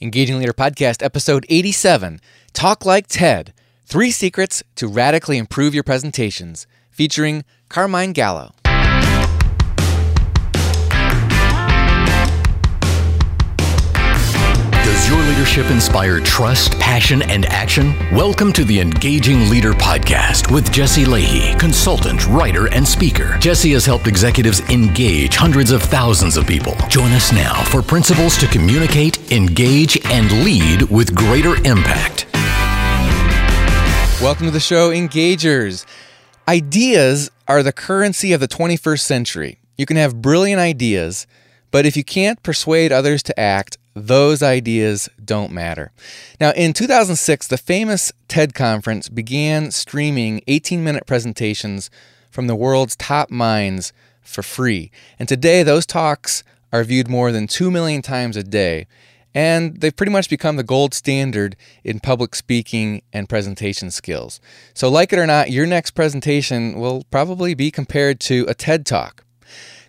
Engaging Leader Podcast, episode 87 Talk Like TED Three Secrets to Radically Improve Your Presentations, featuring Carmine Gallo. Your leadership inspire trust, passion, and action? Welcome to the Engaging Leader Podcast with Jesse Lahey, consultant, writer, and speaker. Jesse has helped executives engage hundreds of thousands of people. Join us now for principles to communicate, engage, and lead with greater impact. Welcome to the show, Engagers. Ideas are the currency of the 21st century. You can have brilliant ideas, but if you can't persuade others to act, those ideas don't matter. Now, in 2006, the famous TED conference began streaming 18 minute presentations from the world's top minds for free. And today, those talks are viewed more than 2 million times a day. And they've pretty much become the gold standard in public speaking and presentation skills. So, like it or not, your next presentation will probably be compared to a TED Talk.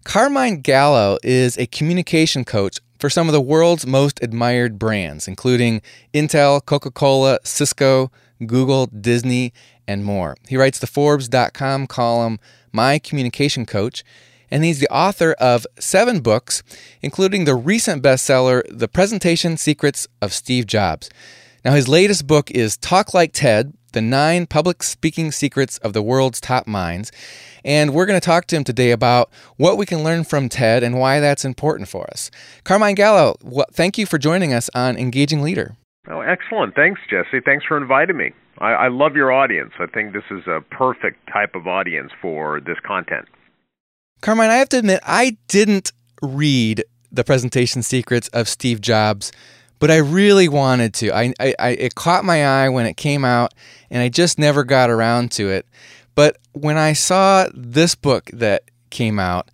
Carmine Gallo is a communication coach for some of the world's most admired brands, including Intel, Coca Cola, Cisco, Google, Disney, and more. He writes the Forbes.com column, My Communication Coach, and he's the author of seven books, including the recent bestseller, The Presentation Secrets of Steve Jobs. Now, his latest book is Talk Like TED The Nine Public Speaking Secrets of the World's Top Minds. And we're going to talk to him today about what we can learn from TED and why that's important for us. Carmine Gallo, well, thank you for joining us on Engaging Leader. Oh, excellent. Thanks, Jesse. Thanks for inviting me. I, I love your audience. I think this is a perfect type of audience for this content. Carmine, I have to admit, I didn't read the presentation secrets of Steve Jobs, but I really wanted to. I, I, I, it caught my eye when it came out, and I just never got around to it. But when I saw this book that came out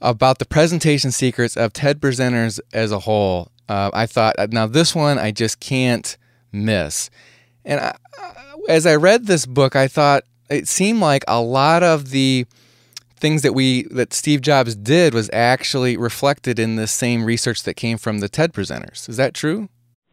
about the presentation secrets of TED presenters as a whole, uh, I thought, now this one I just can't miss. And I, as I read this book, I thought it seemed like a lot of the things that we that Steve Jobs did was actually reflected in the same research that came from the TED presenters. Is that true?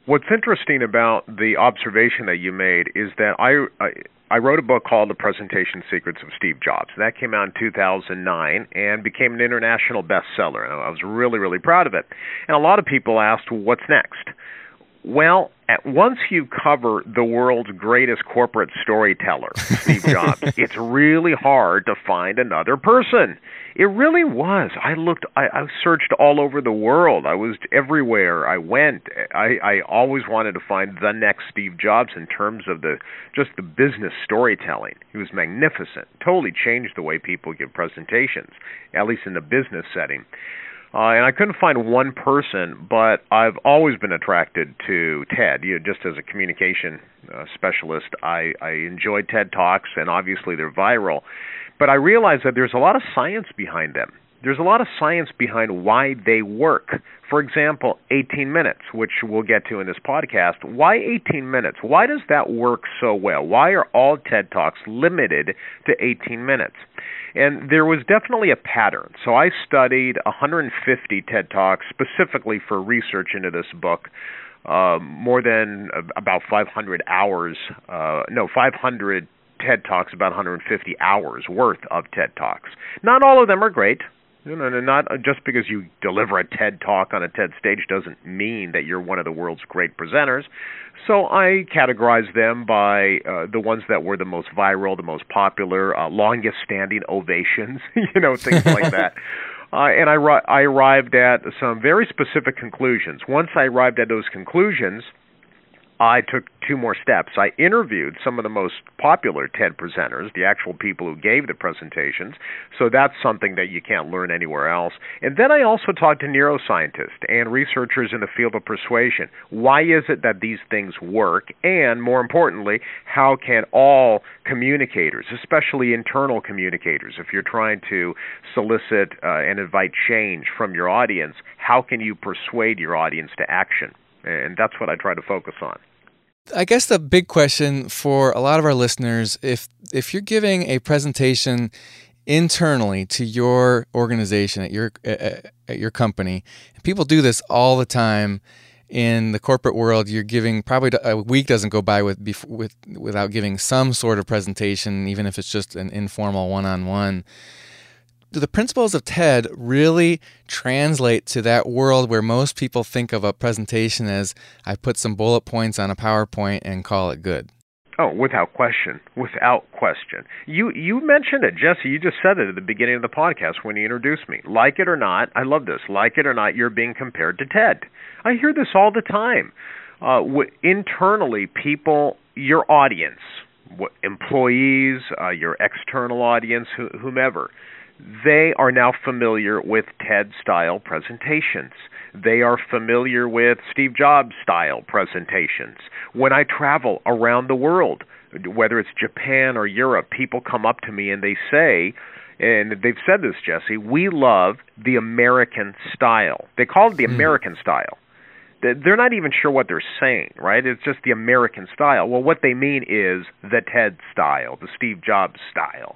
What's interesting about the observation that you made is that I, I I wrote a book called The Presentation Secrets of Steve Jobs. That came out in 2009 and became an international bestseller. And I was really, really proud of it. And a lot of people asked, what's next? Well, at, once you cover the world's greatest corporate storyteller, Steve Jobs, it's really hard to find another person. It really was. I looked, I, I searched all over the world. I was everywhere I went. I, I always wanted to find the next Steve Jobs in terms of the just the business storytelling. He was magnificent. Totally changed the way people give presentations, at least in the business setting. Uh, and I couldn't find one person, but I've always been attracted to TED. You know, just as a communication uh, specialist, I, I enjoy TED Talks, and obviously they're viral. But I realize that there's a lot of science behind them. There's a lot of science behind why they work. For example, 18 minutes, which we'll get to in this podcast. Why 18 minutes? Why does that work so well? Why are all TED Talks limited to 18 minutes? And there was definitely a pattern. So I studied 150 TED Talks specifically for research into this book. Uh, more than about 500 hours, uh, no, 500 TED Talks, about 150 hours worth of TED Talks. Not all of them are great. You no, not just because you deliver a TED talk on a TED stage doesn't mean that you're one of the world's great presenters. So I categorize them by uh, the ones that were the most viral, the most popular, uh, longest standing ovations, you know, things like that. Uh, and I, I arrived at some very specific conclusions. Once I arrived at those conclusions, I took two more steps. I interviewed some of the most popular TED presenters, the actual people who gave the presentations. So that's something that you can't learn anywhere else. And then I also talked to neuroscientists and researchers in the field of persuasion. Why is it that these things work? And more importantly, how can all communicators, especially internal communicators, if you're trying to solicit uh, and invite change from your audience, how can you persuade your audience to action? And that's what I try to focus on. I guess the big question for a lot of our listeners, if if you're giving a presentation internally to your organization at your at your company, people do this all the time, in the corporate world, you're giving probably a week doesn't go by with, with without giving some sort of presentation, even if it's just an informal one-on-one. Do the principles of TED really translate to that world where most people think of a presentation as I put some bullet points on a PowerPoint and call it good? Oh, without question, without question. You you mentioned it, Jesse. You just said it at the beginning of the podcast when you introduced me. Like it or not, I love this. Like it or not, you're being compared to Ted. I hear this all the time. Uh, w- internally, people, your audience, w- employees, uh, your external audience, wh- whomever, they are now familiar with TED style presentations. They are familiar with Steve Jobs style presentations. When I travel around the world, whether it's Japan or Europe, people come up to me and they say, and they've said this, Jesse, we love the American style. They call it the hmm. American style. They're not even sure what they're saying, right? It's just the American style. Well, what they mean is the TED style, the Steve Jobs style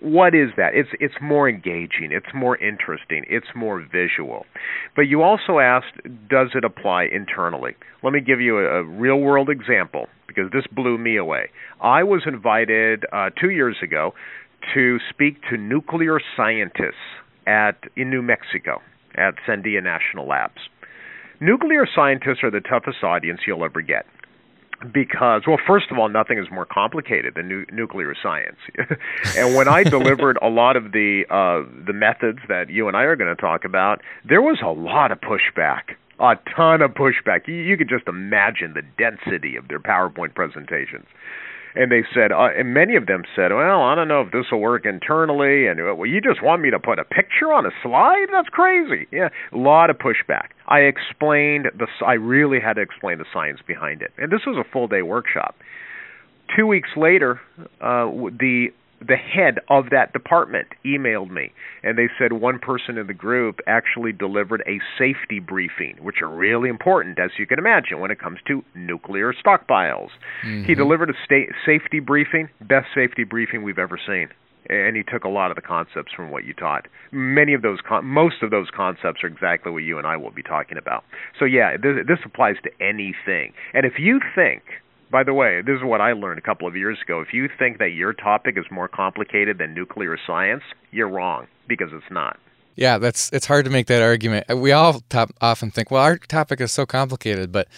what is that? It's it's more engaging, it's more interesting, it's more visual. But you also asked, does it apply internally? Let me give you a, a real world example because this blew me away. I was invited uh, two years ago to speak to nuclear scientists at in New Mexico at Sandia National Labs. Nuclear scientists are the toughest audience you'll ever get because well first of all nothing is more complicated than nu- nuclear science. And when i delivered a lot of the uh the methods that you and i are going to talk about there was a lot of pushback a ton of pushback. You, you could just imagine the density of their powerpoint presentations and they said, uh, and many of them said, well, I don't know if this will work internally, and well, you just want me to put a picture on a slide? That's crazy. Yeah, a lot of pushback. I explained the, I really had to explain the science behind it, and this was a full day workshop. Two weeks later, uh, the the head of that department emailed me and they said one person in the group actually delivered a safety briefing, which are really important, as you can imagine, when it comes to nuclear stockpiles. Mm-hmm. He delivered a state safety briefing, best safety briefing we've ever seen. And he took a lot of the concepts from what you taught. Many of those, con- most of those concepts are exactly what you and I will be talking about. So yeah, this, this applies to anything. And if you think by the way, this is what I learned a couple of years ago. If you think that your topic is more complicated than nuclear science, you're wrong because it's not. Yeah, that's it's hard to make that argument. We all top, often think, well, our topic is so complicated, but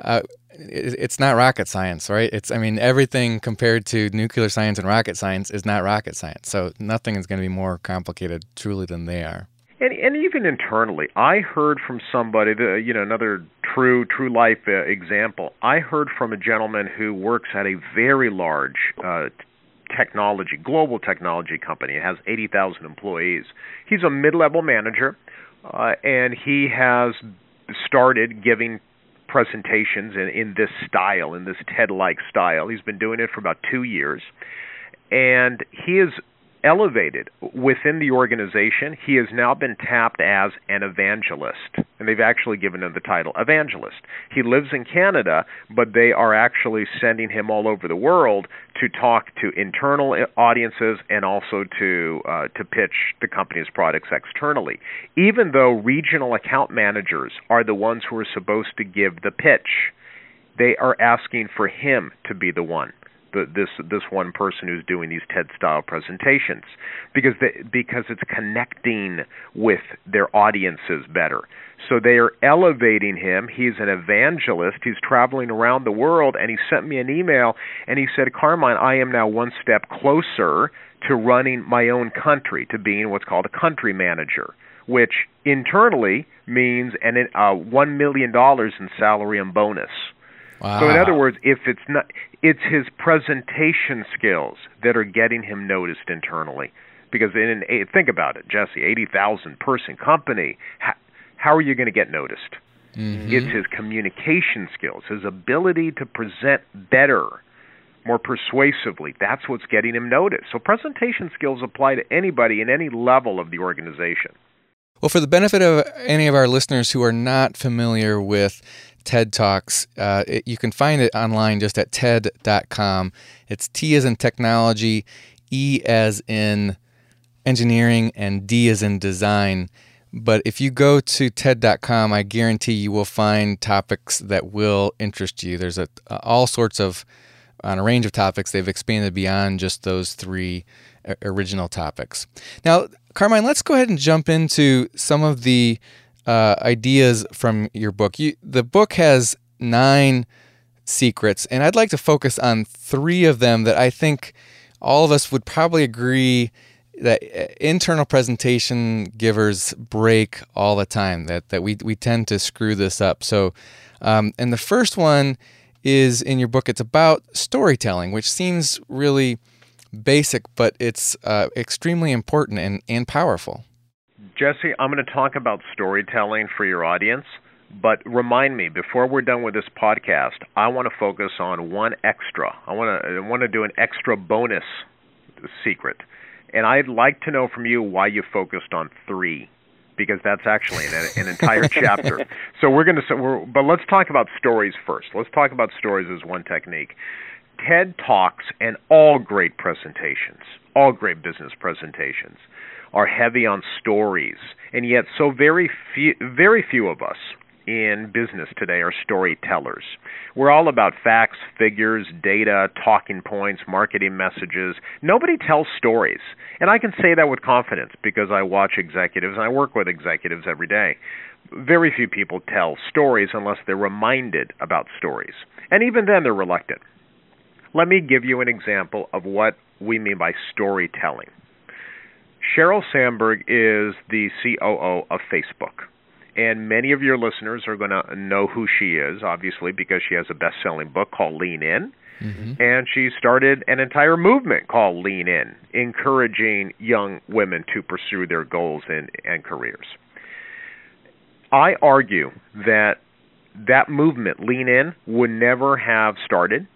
uh, it, it's not rocket science, right? It's I mean, everything compared to nuclear science and rocket science is not rocket science. So nothing is going to be more complicated truly than they are and and even internally i heard from somebody the, you know another true true life uh, example. I heard from a gentleman who works at a very large uh technology global technology company. It has 80,000 employees. He's a mid-level manager uh, and he has started giving presentations in, in this style in this ted like style. He's been doing it for about 2 years. And he is elevated within the organization. He has now been tapped as an evangelist, and they've actually given him the title evangelist. He lives in Canada, but they are actually sending him all over the world to talk to internal audiences and also to uh, to pitch the company's products externally. Even though regional account managers are the ones who are supposed to give the pitch, they are asking for him to be the one the, this this one person who's doing these TED style presentations because they, because it's connecting with their audiences better. So they are elevating him. He's an evangelist. He's traveling around the world, and he sent me an email and he said, "Carmine, I am now one step closer to running my own country, to being what's called a country manager." Which internally means an uh, one million dollars in salary and bonus. Wow. So in other words, if it's not it's his presentation skills that are getting him noticed internally. Because in an, think about it, Jesse, 80,000 person company, how, how are you going to get noticed? Mm-hmm. It's his communication skills, his ability to present better, more persuasively. That's what's getting him noticed. So presentation skills apply to anybody in any level of the organization. Well, for the benefit of any of our listeners who are not familiar with TED Talks. Uh, it, you can find it online just at TED.com. It's T as in technology, E as in engineering, and D as in design. But if you go to TED.com, I guarantee you will find topics that will interest you. There's a, all sorts of, on a range of topics, they've expanded beyond just those three original topics. Now, Carmine, let's go ahead and jump into some of the uh, ideas from your book. You, the book has nine secrets, and I'd like to focus on three of them that I think all of us would probably agree that uh, internal presentation givers break all the time. That that we we tend to screw this up. So, um, and the first one is in your book. It's about storytelling, which seems really basic, but it's uh, extremely important and, and powerful. Jesse, I'm going to talk about storytelling for your audience, but remind me before we're done with this podcast, I want to focus on one extra. I want to I want to do an extra bonus secret, and I'd like to know from you why you focused on three, because that's actually an, an entire chapter. So we're going to, we're, but let's talk about stories first. Let's talk about stories as one technique. TED Talks and all great presentations, all great business presentations, are heavy on stories, and yet so very few, very few of us in business today are storytellers. We're all about facts, figures, data, talking points, marketing messages. Nobody tells stories. And I can say that with confidence because I watch executives and I work with executives every day. Very few people tell stories unless they're reminded about stories. And even then, they're reluctant. Let me give you an example of what we mean by storytelling. Sheryl Sandberg is the COO of Facebook. And many of your listeners are going to know who she is, obviously, because she has a best selling book called Lean In. Mm-hmm. And she started an entire movement called Lean In, encouraging young women to pursue their goals and, and careers. I argue that that movement, Lean In, would never have started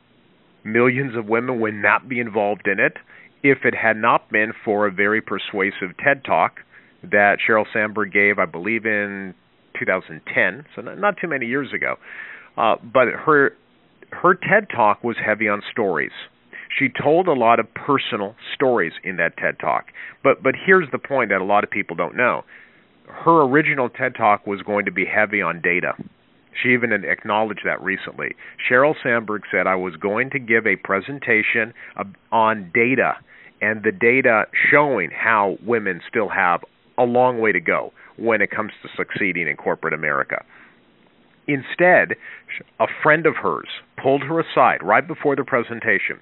millions of women would not be involved in it if it had not been for a very persuasive TED Talk that Sheryl Sandberg gave, I believe, in 2010, so not, too many years ago. Uh, but her her TED Talk was heavy on stories. She told a lot of personal stories in that TED Talk. But but here's the point that a lot of people don't know. Her original TED Talk was going to be heavy on data. She even acknowledged that recently. Sheryl Sandberg said, I was going to give a presentation on data and the data showing how women still have a long way to go when it comes to succeeding in corporate America. Instead, a friend of hers pulled her aside right before the presentation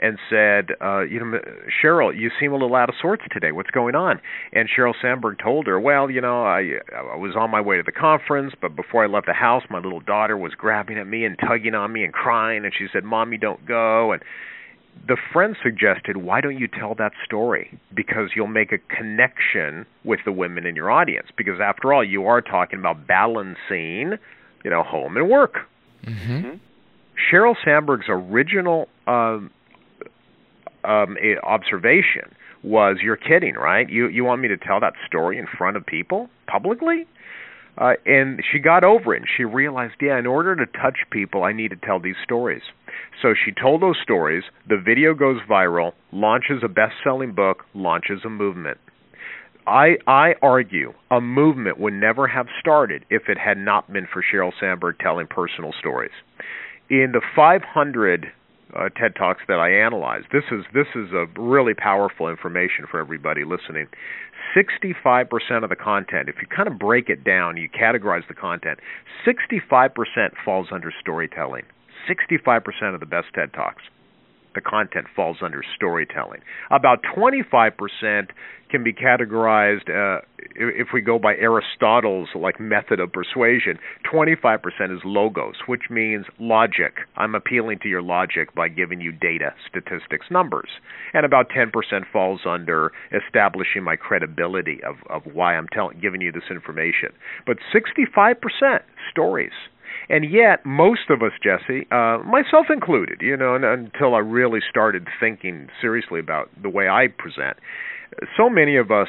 and said, uh, you know, Sheryl, you seem a little out of sorts today. What's going on? And Sheryl Sandberg told her, well, you know, I I was on my way to the conference, but before I left the house, my little daughter was grabbing at me and tugging on me and crying, and she said, "Mommy, don't go." And the friend suggested, why don't you tell that story? Because you'll make a connection with the women in your audience. Because after all, you are talking about balancing, you know, home and work. Mm-hmm. Sheryl Sandberg's original um, um, observation was, "You're kidding, right? You you want me to tell that story in front of people publicly?" Uh, and she got over it and she realized, yeah, in order to touch people, I need to tell these stories. So she told those stories. The video goes viral, launches a best-selling book, launches a movement. I I argue a movement would never have started if it had not been for Sheryl Sandberg telling personal stories. In the 500 uh, TED Talks that I analyzed. This is this is a really powerful information for everybody listening. 65% of the content, if you kind of break it down, you categorize the content, 65% falls under storytelling. 65% of the best TED Talks the content falls under storytelling. About 25% can be categorized, uh, if we go by Aristotle's like method of persuasion, 25% is logos, which means logic. I'm appealing to your logic by giving you data, statistics, numbers. And about 10% falls under establishing my credibility of, of why I'm telling, giving you this information. But 65% stories. And yet, most of us, Jesse, uh, myself included, you know, until I really started thinking seriously about the way I present, so many of us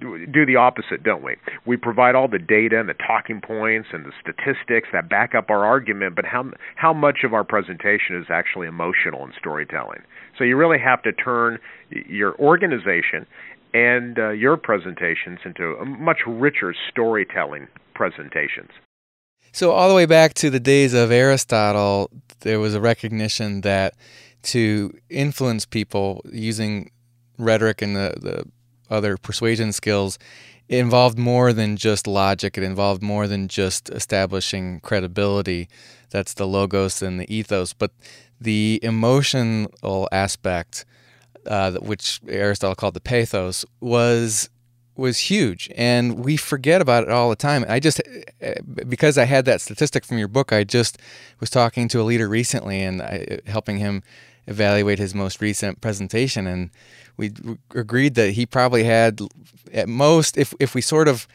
do the opposite, don't we? We provide all the data and the talking points and the statistics that back up our argument, but how how much of our presentation is actually emotional and storytelling? So you really have to turn your organization and uh, your presentations into much richer storytelling presentations. So, all the way back to the days of Aristotle, there was a recognition that to influence people using rhetoric and the, the other persuasion skills, it involved more than just logic. It involved more than just establishing credibility. That's the logos and the ethos. But the emotional aspect, uh, which Aristotle called the pathos, was was huge, and we forget about it all the time. I just because I had that statistic from your book, I just was talking to a leader recently and I, helping him evaluate his most recent presentation, and we agreed that he probably had at most, if if we sort of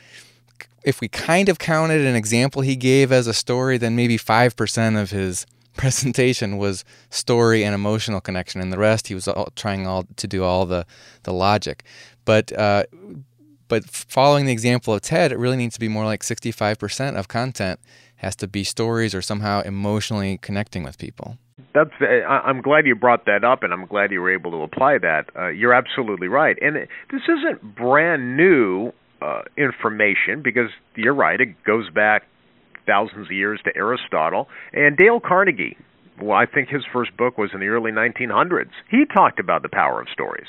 if we kind of counted an example he gave as a story, then maybe five percent of his presentation was story and emotional connection, and the rest he was all, trying all to do all the the logic. But uh, but following the example of TED, it really needs to be more like 65% of content has to be stories or somehow emotionally connecting with people. That's. I'm glad you brought that up, and I'm glad you were able to apply that. Uh, you're absolutely right, and this isn't brand new uh, information because you're right. It goes back thousands of years to Aristotle and Dale Carnegie. Well, I think his first book was in the early 1900s. He talked about the power of stories.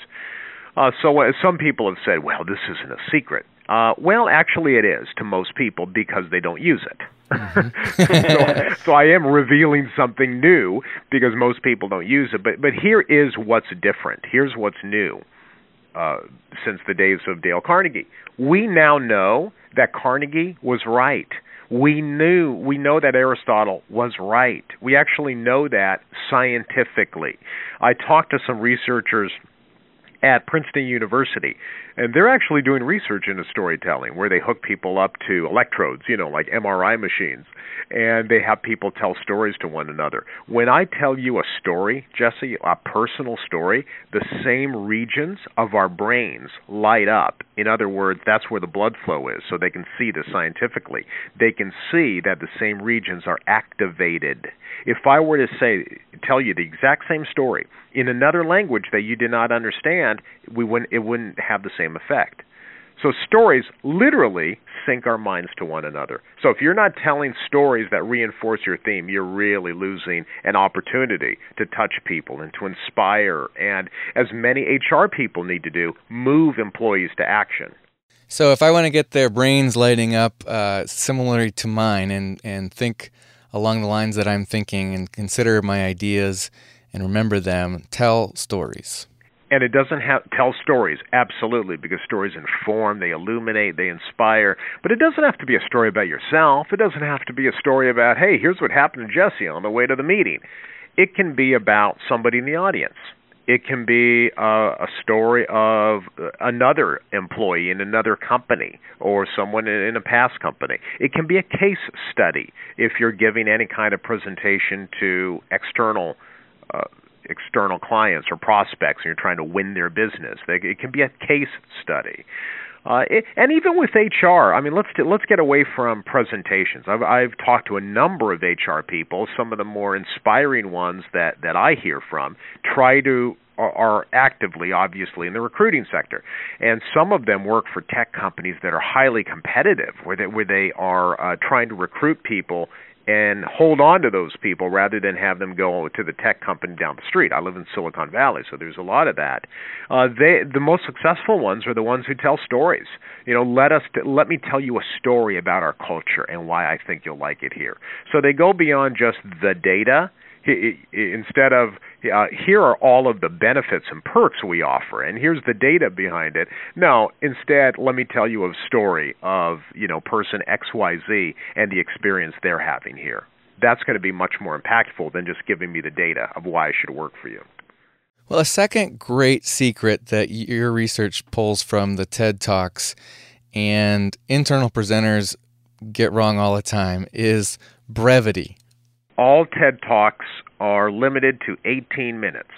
Uh, so uh, some people have said, well, this isn't a secret. Uh, well, actually, it is to most people because they don't use it. Mm-hmm. so, so I am revealing something new because most people don't use it. But but here is what's different. Here's what's new. Uh, since the days of Dale Carnegie, we now know that Carnegie was right. We knew we know that Aristotle was right. We actually know that scientifically. I talked to some researchers at Princeton University. And they're actually doing research into storytelling where they hook people up to electrodes, you know, like MRI machines, and they have people tell stories to one another. When I tell you a story, Jesse, a personal story, the same regions of our brains light up. In other words, that's where the blood flow is, so they can see this scientifically. They can see that the same regions are activated. If I were to say tell you the exact same story in another language that you did not understand, we wouldn't it wouldn't have the same effect. So stories literally sync our minds to one another. So if you're not telling stories that reinforce your theme, you're really losing an opportunity to touch people and to inspire and as many HR people need to do, move employees to action. So if I want to get their brains lighting up uh, similarly to mine and and think along the lines that I'm thinking and consider my ideas and remember them, tell stories. And it doesn't have tell stories, absolutely, because stories inform, they illuminate, they inspire. But it doesn't have to be a story about yourself. It doesn't have to be a story about, hey, here's what happened to Jesse on the way to the meeting. It can be about somebody in the audience it can be uh, a story of another employee in another company or someone in a past company. It can be a case study if you're giving any kind of presentation to external uh, external clients or prospects and you're trying to win their business. It can be a case study. Uh, it, and even with HR, I mean, let's let's get away from presentations. I've I've talked to a number of HR people. Some of the more inspiring ones that that I hear from try to are, are actively, obviously, in the recruiting sector, and some of them work for tech companies that are highly competitive, where they where they are uh, trying to recruit people and hold on to those people rather than have them go to the tech company down the street. I live in Silicon Valley, so there's a lot of that. Uh, they the most successful ones are the ones who tell stories. You know, let us t- let me tell you a story about our culture and why I think you'll like it here. So they go beyond just the data instead of uh, here are all of the benefits and perks we offer and here's the data behind it. No instead let me tell you a story of you know person xyz and the experience they're having here. That's going to be much more impactful than just giving me the data of why i should work for you. Well a second great secret that your research pulls from the ted talks and internal presenters get wrong all the time is brevity all TED Talks are limited to 18 minutes.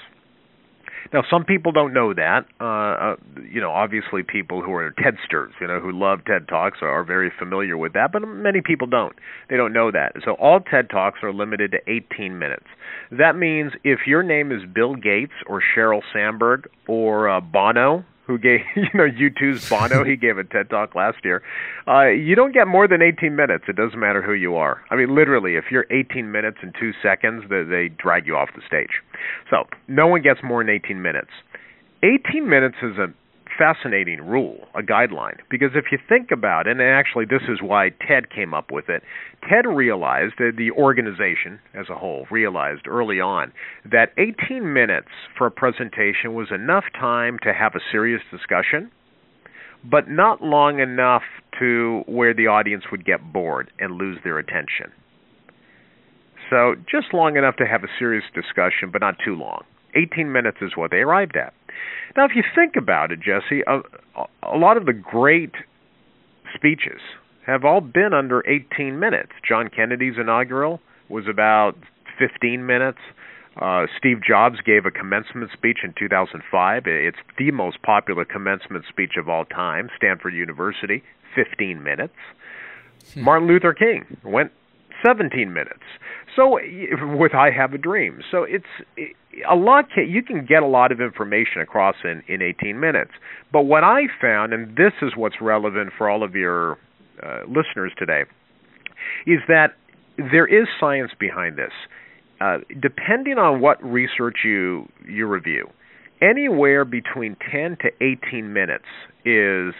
Now, some people don't know that. Uh, uh, you know, obviously, people who are TEDsters, you know, who love TED Talks are, are very familiar with that, but many people don't. They don't know that. So, all TED Talks are limited to 18 minutes. That means if your name is Bill Gates or Sheryl Sandberg or uh, Bono, who gave you know U2's Bono, he gave a TED talk last year. Uh, you don't get more than 18 minutes. It doesn't matter who you are. I mean, literally, if you're 18 minutes and two seconds, they, they drag you off the stage. So no one gets more than 18 minutes. 18 minutes is a fascinating rule, a guideline, because if you think about it, and actually this is why TED came up with it, TED realized, the organization as a whole realized early on that 18 minutes for a presentation was enough time to have a serious discussion, but not long enough to where the audience would get bored and lose their attention. So just long enough to have a serious discussion, but not too long. 18 minutes is what they arrived at. Now, if you think about it, Jesse, a, a lot of the great speeches have all been under 18 minutes. John Kennedy's inaugural was about 15 minutes. Uh, Steve Jobs gave a commencement speech in 2005. It's the most popular commencement speech of all time, Stanford University, 15 minutes. Hmm. Martin Luther King went 17 minutes. So with I have a dream. So it's a lot can, you can get a lot of information across in in 18 minutes. But what I found and this is what's relevant for all of your uh, listeners today is that there is science behind this. Uh, depending on what research you you review, anywhere between 10 to 18 minutes is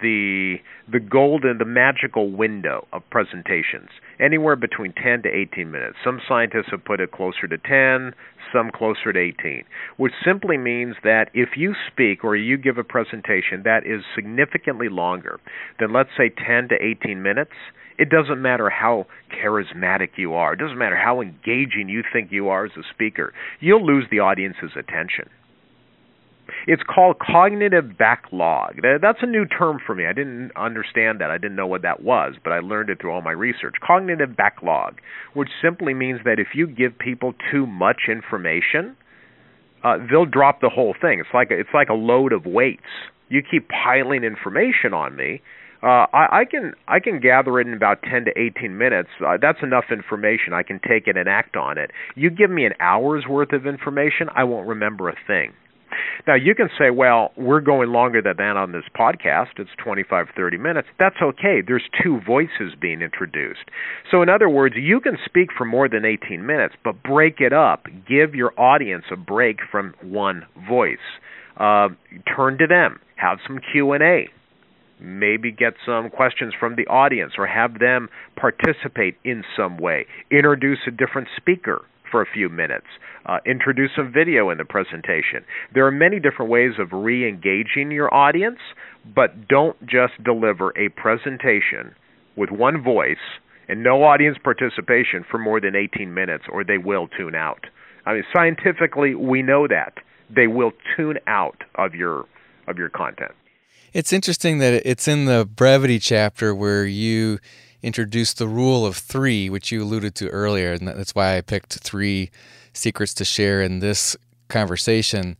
the the golden the magical window of presentations anywhere between 10 to 18 minutes. Some scientists have put it closer to 10 some closer to 18 which simply means that if you speak or you give a presentation that is significantly longer than let's say 10 to 18 minutes it doesn't matter how charismatic you are it doesn't matter how engaging you think you are as a speaker you'll lose the audience's attention it's called cognitive backlog. That's a new term for me. I didn't understand that. I didn't know what that was, but I learned it through all my research. Cognitive backlog, which simply means that if you give people too much information, uh, they'll drop the whole thing. It's like a, it's like a load of weights. You keep piling information on me, uh, I, I can I can gather it in about 10 to 18 minutes. Uh, that's enough information. I can take it and act on it. You give me an hour's worth of information, I won't remember a thing. Now, you can say, well, we're going longer than that on this podcast. It's 25, 30 minutes. That's okay. There's two voices being introduced. So, in other words, you can speak for more than 18 minutes, but break it up. Give your audience a break from one voice. Uh, turn to them. Have some Q&A maybe get some questions from the audience or have them participate in some way introduce a different speaker for a few minutes. Uh, introduce some video in the presentation. There are many different ways of re engaging your audience, but don't just deliver a presentation with one voice and no audience participation for more than 18 minutes, or they will tune out. I mean, scientifically, we know that they will tune out of your of your content. It's interesting that it's in the brevity chapter where you introduced the rule of three, which you alluded to earlier, and that's why I picked three secrets to share in this conversation.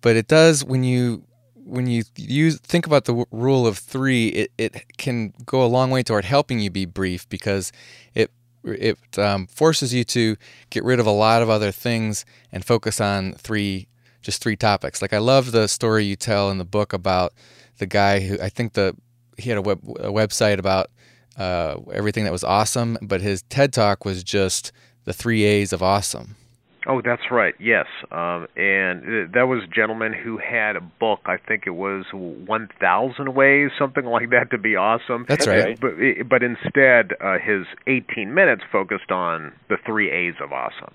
But it does when you when you use think about the rule of three, it, it can go a long way toward helping you be brief because it it um, forces you to get rid of a lot of other things and focus on three just three topics. Like I love the story you tell in the book about the guy who I think the he had a web a website about uh, everything that was awesome, but his TED talk was just the three A's of awesome. Oh, that's right. Yes, um, and that was a gentleman who had a book. I think it was one thousand ways, something like that, to be awesome. That's right. But but instead, uh, his eighteen minutes focused on the three A's of awesome.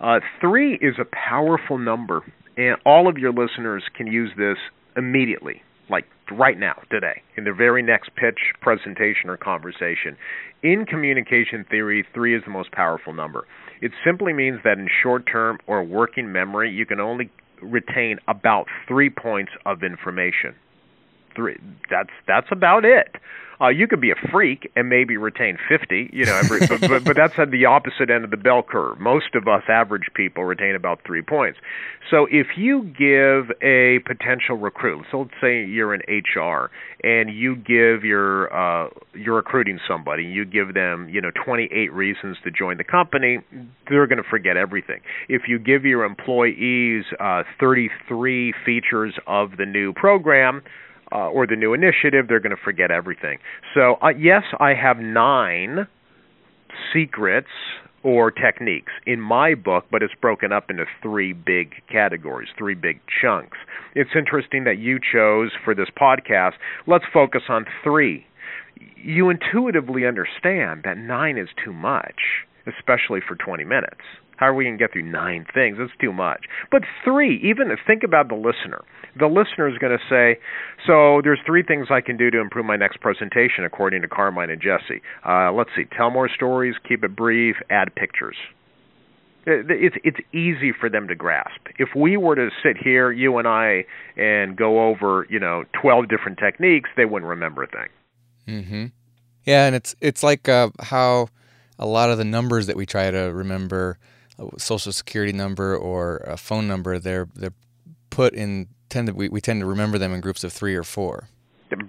Uh, three is a powerful number, and all of your listeners can use this immediately like right now, today, in their very next pitch, presentation, or conversation. In communication theory, three is the most powerful number. It simply means that in short term or working memory, you can only retain about three points of information. Three. That's that's about it. Uh, you could be a freak and maybe retain 50, you know, every, but, but, but that's at the opposite end of the bell curve. Most of us average people retain about three points. So if you give a potential recruit, so let's say you're in HR and you give your uh, you're recruiting somebody, you give them you know 28 reasons to join the company, they're going to forget everything. If you give your employees uh, 33 features of the new program, uh, or the new initiative, they're going to forget everything. So, uh, yes, I have nine secrets or techniques in my book, but it's broken up into three big categories, three big chunks. It's interesting that you chose for this podcast, let's focus on three. You intuitively understand that nine is too much, especially for 20 minutes. How are we going to get through nine things? That's too much. But three, even think about the listener. The listener is going to say, "So there's three things I can do to improve my next presentation, according to Carmine and Jesse. Uh, let's see: tell more stories, keep it brief, add pictures." It's it's easy for them to grasp. If we were to sit here, you and I, and go over, you know, twelve different techniques, they wouldn't remember a thing. Mm-hmm. Yeah, and it's it's like uh, how a lot of the numbers that we try to remember social security number or a phone number, they're they're put in tend to we, we tend to remember them in groups of three or four.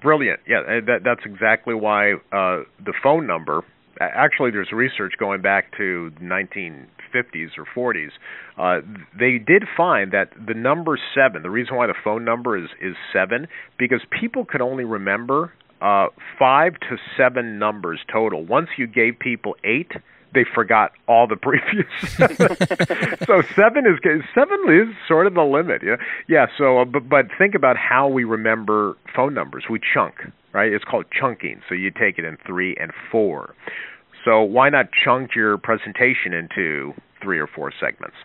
Brilliant. Yeah, that, that's exactly why uh, the phone number. Actually, there's research going back to 1950s or 40s. Uh, they did find that the number seven. The reason why the phone number is is seven because people could only remember uh, five to seven numbers total. Once you gave people eight, they forgot all the previous. so seven is seven is sort of the limit. Yeah, yeah. So, uh, but but think about how we remember phone numbers. We chunk, right? It's called chunking. So you take it in three and four. So why not chunk your presentation into three or four segments?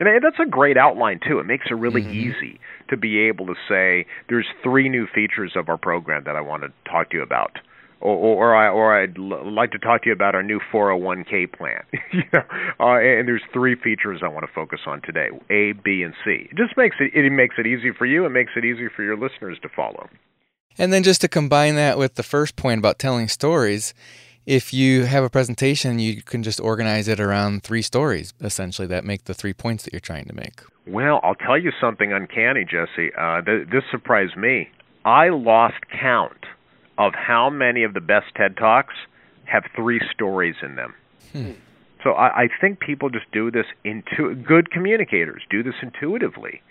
And that's a great outline too. It makes it really mm-hmm. easy to be able to say there's three new features of our program that I want to talk to you about or or, I, or I'd l- like to talk to you about our new 401k plan. you know, uh, and there's three features I want to focus on today: A, B, and C. It just makes it it makes it easy for you. It makes it easy for your listeners to follow. And then just to combine that with the first point about telling stories, if you have a presentation, you can just organize it around three stories essentially that make the three points that you're trying to make. Well, I'll tell you something uncanny, Jesse. Uh, th- this surprised me. I lost count of how many of the best TED Talks have three stories in them. Hmm. So I, I think people just do this into good communicators do this intuitively.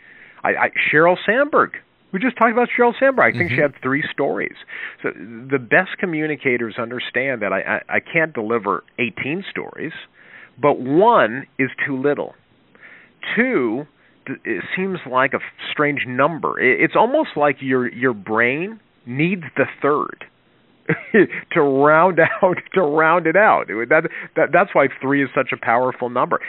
I, I Sheryl Sandberg. We just talked about Sheryl Sandberg. I think mm-hmm. she had three stories. So the best communicators understand that I, I, I can't deliver 18 stories, but one is too little. Two, it seems like a strange number. It's almost like your your brain needs the third to round out to round it out. That, that that's why three is such a powerful number.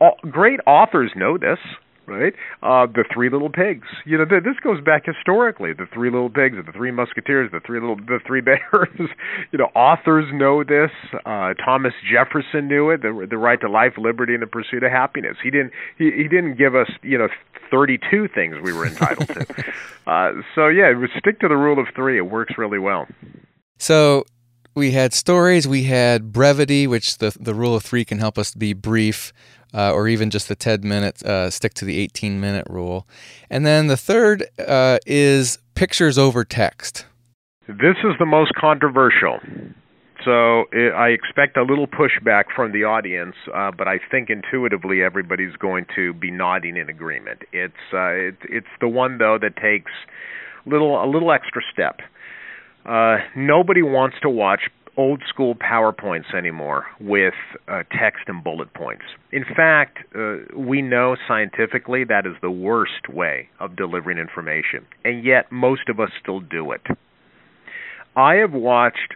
All, great authors know this, right? Uh, the Three Little Pigs. You know, th- this goes back historically. The Three Little Pigs, the Three Musketeers, the Three Little, the Three Bears. you know, authors know this. Uh, Thomas Jefferson knew it. The, the right to life, liberty, and the pursuit of happiness. He didn't. He, he didn't give us, you know, 32 things we were entitled to. uh, so yeah, stick to the rule of three. It works really well. So we had stories, we had brevity, which the the rule of three can help us be brief, uh, or even just the 10 minutes, uh, stick to the 18 minute rule. And then the third uh, is pictures over text. This is the most controversial. So it, I expect a little pushback from the audience, uh, but I think intuitively everybody's going to be nodding in agreement. It's uh, it, it's the one though that takes little a little extra step. Uh, nobody wants to watch old school PowerPoints anymore with uh, text and bullet points. In fact, uh, we know scientifically that is the worst way of delivering information, and yet most of us still do it. I have watched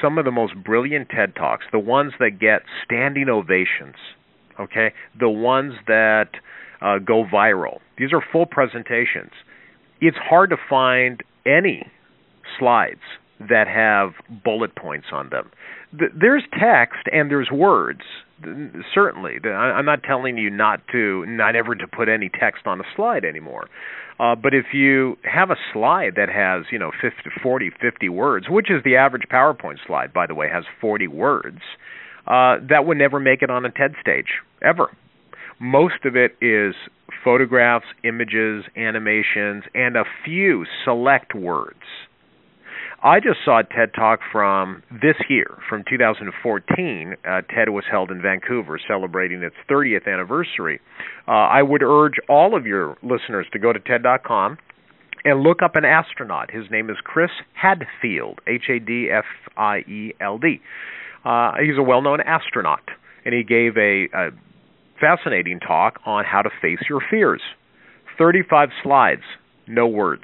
some of the most brilliant TED Talks, the ones that get standing ovations, okay, the ones that uh, go viral. These are full presentations. It's hard to find any slides that have bullet points on them. There's text and there's words, certainly. I'm not telling you not to, not ever to put any text on a slide anymore. Uh, but if you have a slide that has, you know, 50, 40, 50 words, which is the average PowerPoint slide, by the way, has 40 words, uh, that would never make it on a TED stage, ever. Most of it is photographs, images, animations, and a few select words. I just saw a TED Talk from this year, from 2014. Uh, TED was held in Vancouver, celebrating its 30th anniversary. Uh, I would urge all of your listeners to go to TED.com and look up an astronaut. His name is Chris Hadfield, H A D F I E L D. Uh, he's a well known astronaut, and he gave a, a fascinating talk on how to face your fears. 35 slides, no words.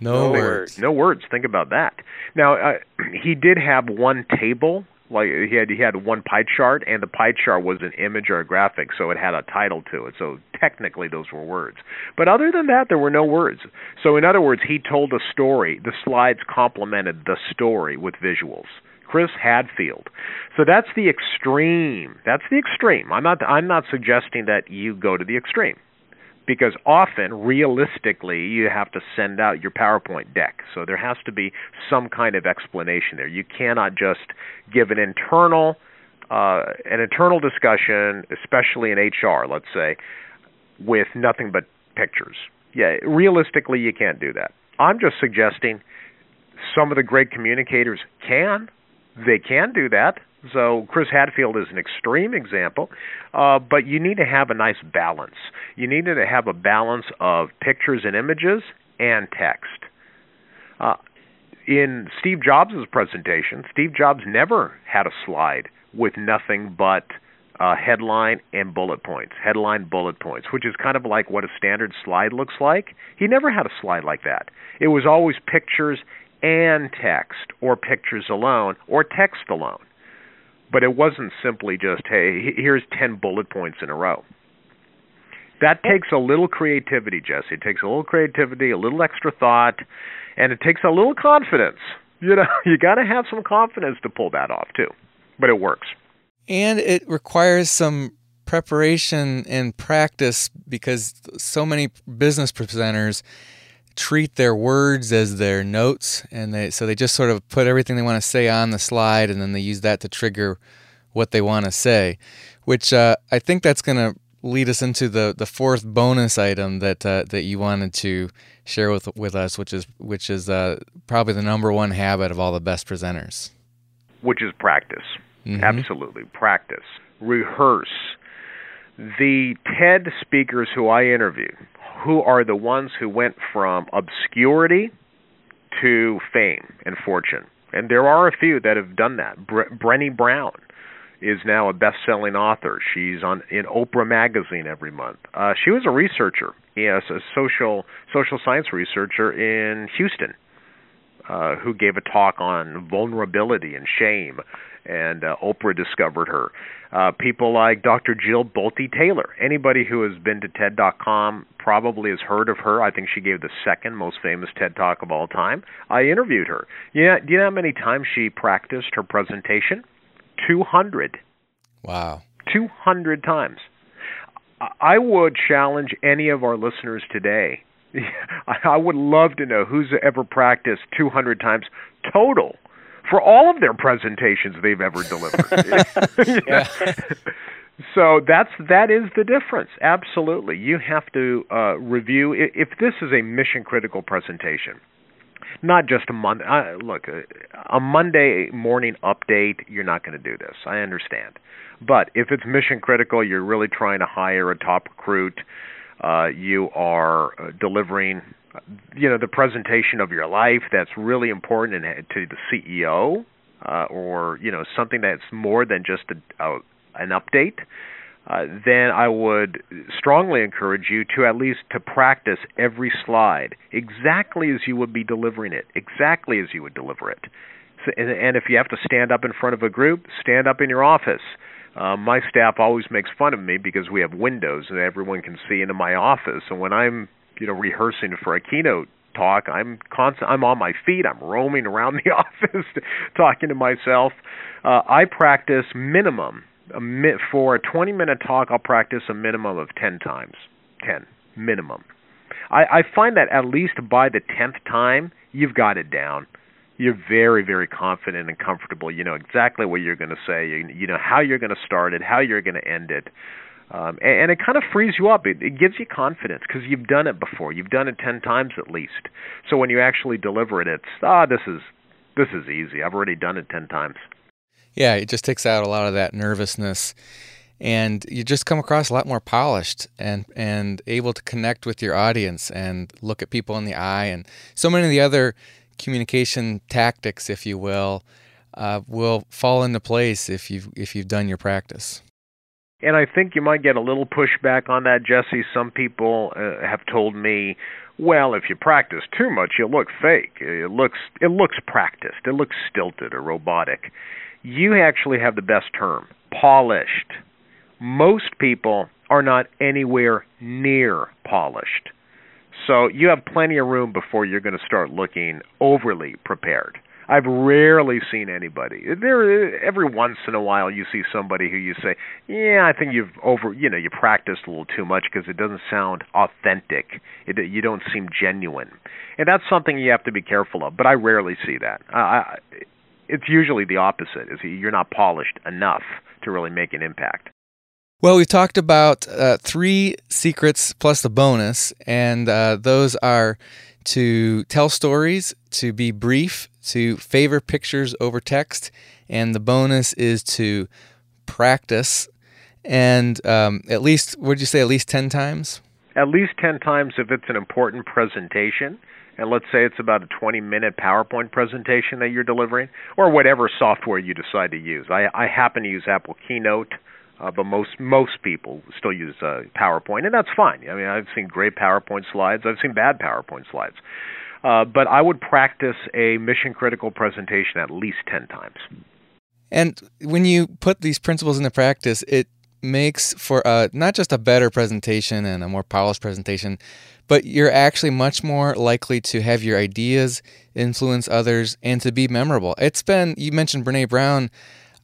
No, no words. No words. Think about that. Now, uh, he did have one table like he had he had one pie chart and the pie chart was an image or a graphic so it had a title to it so technically those were words but other than that there were no words so in other words he told a story the slides complemented the story with visuals Chris Hadfield. So that's the extreme. That's the extreme. I'm not I'm not suggesting that you go to the extreme because often realistically you have to send out your PowerPoint deck. So there has to be some kind of explanation there. You cannot just give an internal uh, an internal discussion, especially in HR, let's say, with nothing but pictures. Yeah, realistically you can't do that. I'm just suggesting some of the great communicators can they can do that. So Chris Hadfield is an extreme example, uh, but you need to have a nice balance. You need to have a balance of pictures and images and text. Uh, in Steve Jobs' presentation, Steve Jobs never had a slide with nothing but uh, headline and bullet points, headline bullet points, which is kind of like what a standard slide looks like. He never had a slide like that. It was always pictures and text, or pictures alone, or text alone. But it wasn't simply just, hey, here's 10 bullet points in a row. That takes a little creativity, Jesse. It takes a little creativity, a little extra thought, and it takes a little confidence. You know, you got to have some confidence to pull that off too. But it works. And it requires some preparation and practice because so many business presenters treat their words as their notes and they so they just sort of put everything they want to say on the slide and then they use that to trigger what they want to say which uh, i think that's going to lead us into the, the fourth bonus item that uh, that you wanted to share with with us which is which is uh, probably the number one habit of all the best presenters. Which is practice. Mm-hmm. absolutely. Practice. Rehearse. The ted speakers who i interviewed who are the ones who went from obscurity to fame and fortune. And there are a few that have done that. Bre- Brené Brown is now a best-selling author. She's on in Oprah magazine every month. Uh, she was a researcher, yes, a social social science researcher in Houston, uh, who gave a talk on vulnerability and shame and uh, Oprah discovered her. Uh, people like Dr. Jill Bolte Taylor. Anybody who has been to TED.com probably has heard of her. I think she gave the second most famous TED Talk of all time. I interviewed her. Yeah, do you know how many times she practiced her presentation? 200. Wow. 200 times. I would challenge any of our listeners today. I would love to know who's ever practiced 200 times total for all of their presentations they've ever delivered. so that's that is the difference. Absolutely, you have to uh, review if this is a mission critical presentation. Not just a Monday. Uh, look, uh, a Monday morning update. You're not going to do this. I understand, but if it's mission critical, you're really trying to hire a top recruit. Uh, you are uh, delivering you know the presentation of your life that's really important to the CEO uh, or you know something that's more than just a, a an update uh, then I would strongly encourage you to at least to practice every slide exactly as you would be delivering it exactly as you would deliver it so, and, and if you have to stand up in front of a group stand up in your office uh, my staff always makes fun of me because we have windows and everyone can see into my office. And when I'm you know rehearsing for a keynote talk i'm constant i'm on my feet i'm roaming around the office talking to myself uh, i practice minimum a mi- for a 20 minute talk, I'll practice a minimum of 10 times. 10 minimum. I, I find that at least by the 10th time, you've got it down. You're very, very confident and comfortable. You know exactly what you're going to say. You, you know how you're going to start it, how you're going to end it. Um, and, and it kind of frees you up. It, it gives you confidence because you've done it before. You've done it ten times at least. So when you actually deliver it, it's ah, this is this is easy. I've already done it ten times. Yeah, it just takes out a lot of that nervousness, and you just come across a lot more polished and and able to connect with your audience and look at people in the eye, and so many of the other communication tactics, if you will, uh, will fall into place if you've if you've done your practice. And I think you might get a little pushback on that, Jesse. Some people uh, have told me, well, if you practice too much, you look fake. It looks it looks practiced. It looks stilted or robotic. You actually have the best term, polished. Most people are not anywhere near polished. So you have plenty of room before you're going to start looking overly prepared. I've rarely seen anybody. There, every once in a while, you see somebody who you say, "Yeah, I think you've over, you know, you practiced a little too much because it doesn't sound authentic. It, you don't seem genuine," and that's something you have to be careful of. But I rarely see that. I, it's usually the opposite. Is you're not polished enough to really make an impact. Well, we've talked about uh, three secrets plus the bonus, and uh, those are to tell stories, to be brief, to favor pictures over text, and the bonus is to practice. And um, at least, would you say, at least 10 times? At least 10 times if it's an important presentation. And let's say it's about a 20 minute PowerPoint presentation that you're delivering, or whatever software you decide to use. I, I happen to use Apple Keynote. Uh, but most most people still use uh, PowerPoint, and that's fine. I mean, I've seen great PowerPoint slides. I've seen bad PowerPoint slides. Uh, but I would practice a mission critical presentation at least 10 times. And when you put these principles into practice, it makes for a, not just a better presentation and a more polished presentation, but you're actually much more likely to have your ideas influence others and to be memorable. It's been, you mentioned Brene Brown.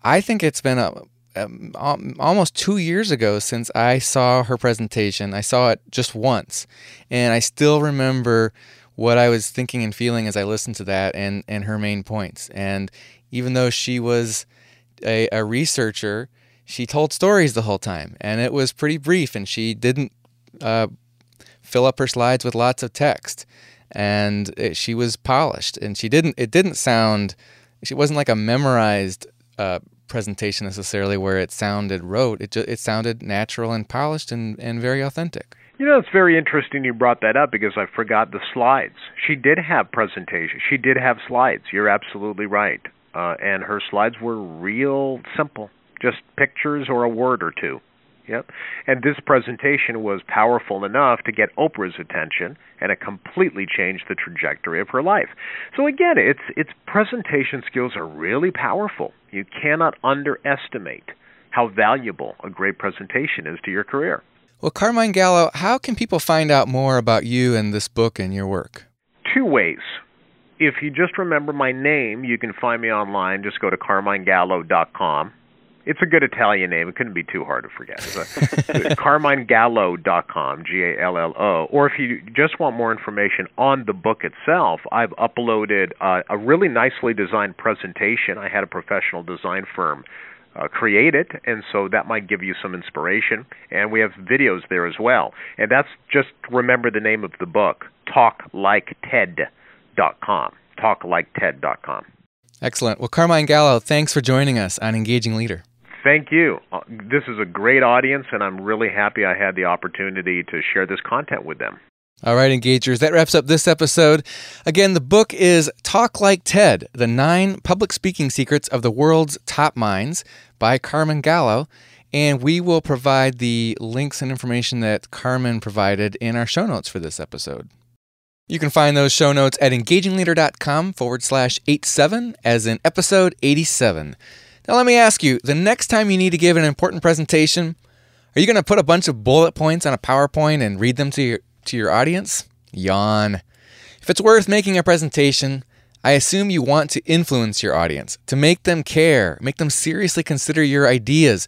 I think it's been a, um, almost two years ago since I saw her presentation. I saw it just once, and I still remember what I was thinking and feeling as I listened to that and, and her main points. And even though she was a, a researcher, she told stories the whole time, and it was pretty brief, and she didn't uh, fill up her slides with lots of text, and it, she was polished, and she didn't. It didn't sound. She wasn't like a memorized uh, presentation necessarily where it sounded rote. It just, it sounded natural and polished and, and very authentic. You know, it's very interesting you brought that up because I forgot the slides. She did have presentation. She did have slides. You're absolutely right. Uh, and her slides were real simple, just pictures or a word or two. Yep. And this presentation was powerful enough to get Oprah's attention and it completely changed the trajectory of her life. So again, it's its presentation skills are really powerful. You cannot underestimate how valuable a great presentation is to your career. Well, Carmine Gallo, how can people find out more about you and this book and your work? Two ways. If you just remember my name, you can find me online. Just go to carminegallo.com it's a good Italian name. It couldn't be too hard to forget. CarmineGallo.com, G A L L O. Or if you just want more information on the book itself, I've uploaded uh, a really nicely designed presentation. I had a professional design firm uh, create it, and so that might give you some inspiration. And we have videos there as well. And that's just remember the name of the book, TalkLikeTed.com. TalkLikeTed.com. Excellent. Well, Carmine Gallo, thanks for joining us on Engaging Leader thank you. Uh, this is a great audience, and I'm really happy I had the opportunity to share this content with them. All right, engagers, that wraps up this episode. Again, the book is Talk Like TED The Nine Public Speaking Secrets of the World's Top Minds by Carmen Gallo. And we will provide the links and information that Carmen provided in our show notes for this episode. You can find those show notes at engagingleader.com forward slash 87 as in episode 87. Now, let me ask you the next time you need to give an important presentation, are you going to put a bunch of bullet points on a PowerPoint and read them to your, to your audience? Yawn. If it's worth making a presentation, I assume you want to influence your audience, to make them care, make them seriously consider your ideas,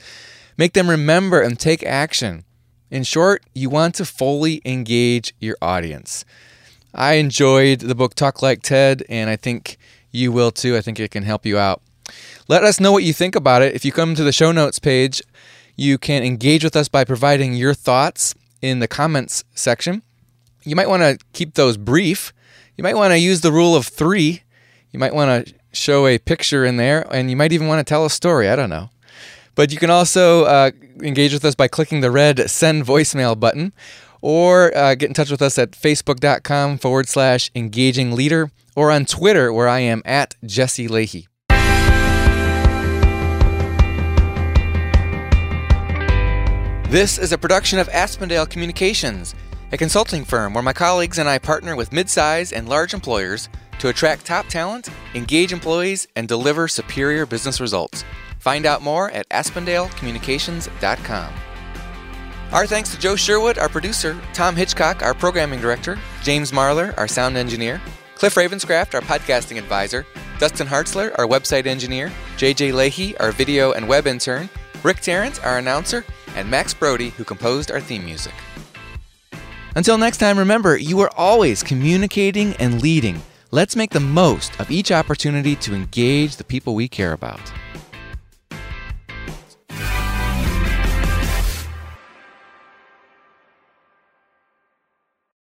make them remember and take action. In short, you want to fully engage your audience. I enjoyed the book Talk Like TED, and I think you will too. I think it can help you out. Let us know what you think about it. If you come to the show notes page, you can engage with us by providing your thoughts in the comments section. You might want to keep those brief. You might want to use the rule of three. You might want to show a picture in there, and you might even want to tell a story. I don't know. But you can also uh, engage with us by clicking the red send voicemail button or uh, get in touch with us at facebook.com forward slash engaging leader or on Twitter where I am at Jesse Lahey. This is a production of Aspendale Communications, a consulting firm where my colleagues and I partner with midsize and large employers to attract top talent, engage employees, and deliver superior business results. Find out more at aspendalecommunications.com. Our thanks to Joe Sherwood, our producer, Tom Hitchcock, our programming director, James Marlar, our sound engineer, Cliff Ravenscraft, our podcasting advisor, Dustin Hartzler, our website engineer, JJ Lahey, our video and web intern, Rick Tarrant, our announcer, and Max Brody, who composed our theme music. Until next time, remember, you are always communicating and leading. Let's make the most of each opportunity to engage the people we care about.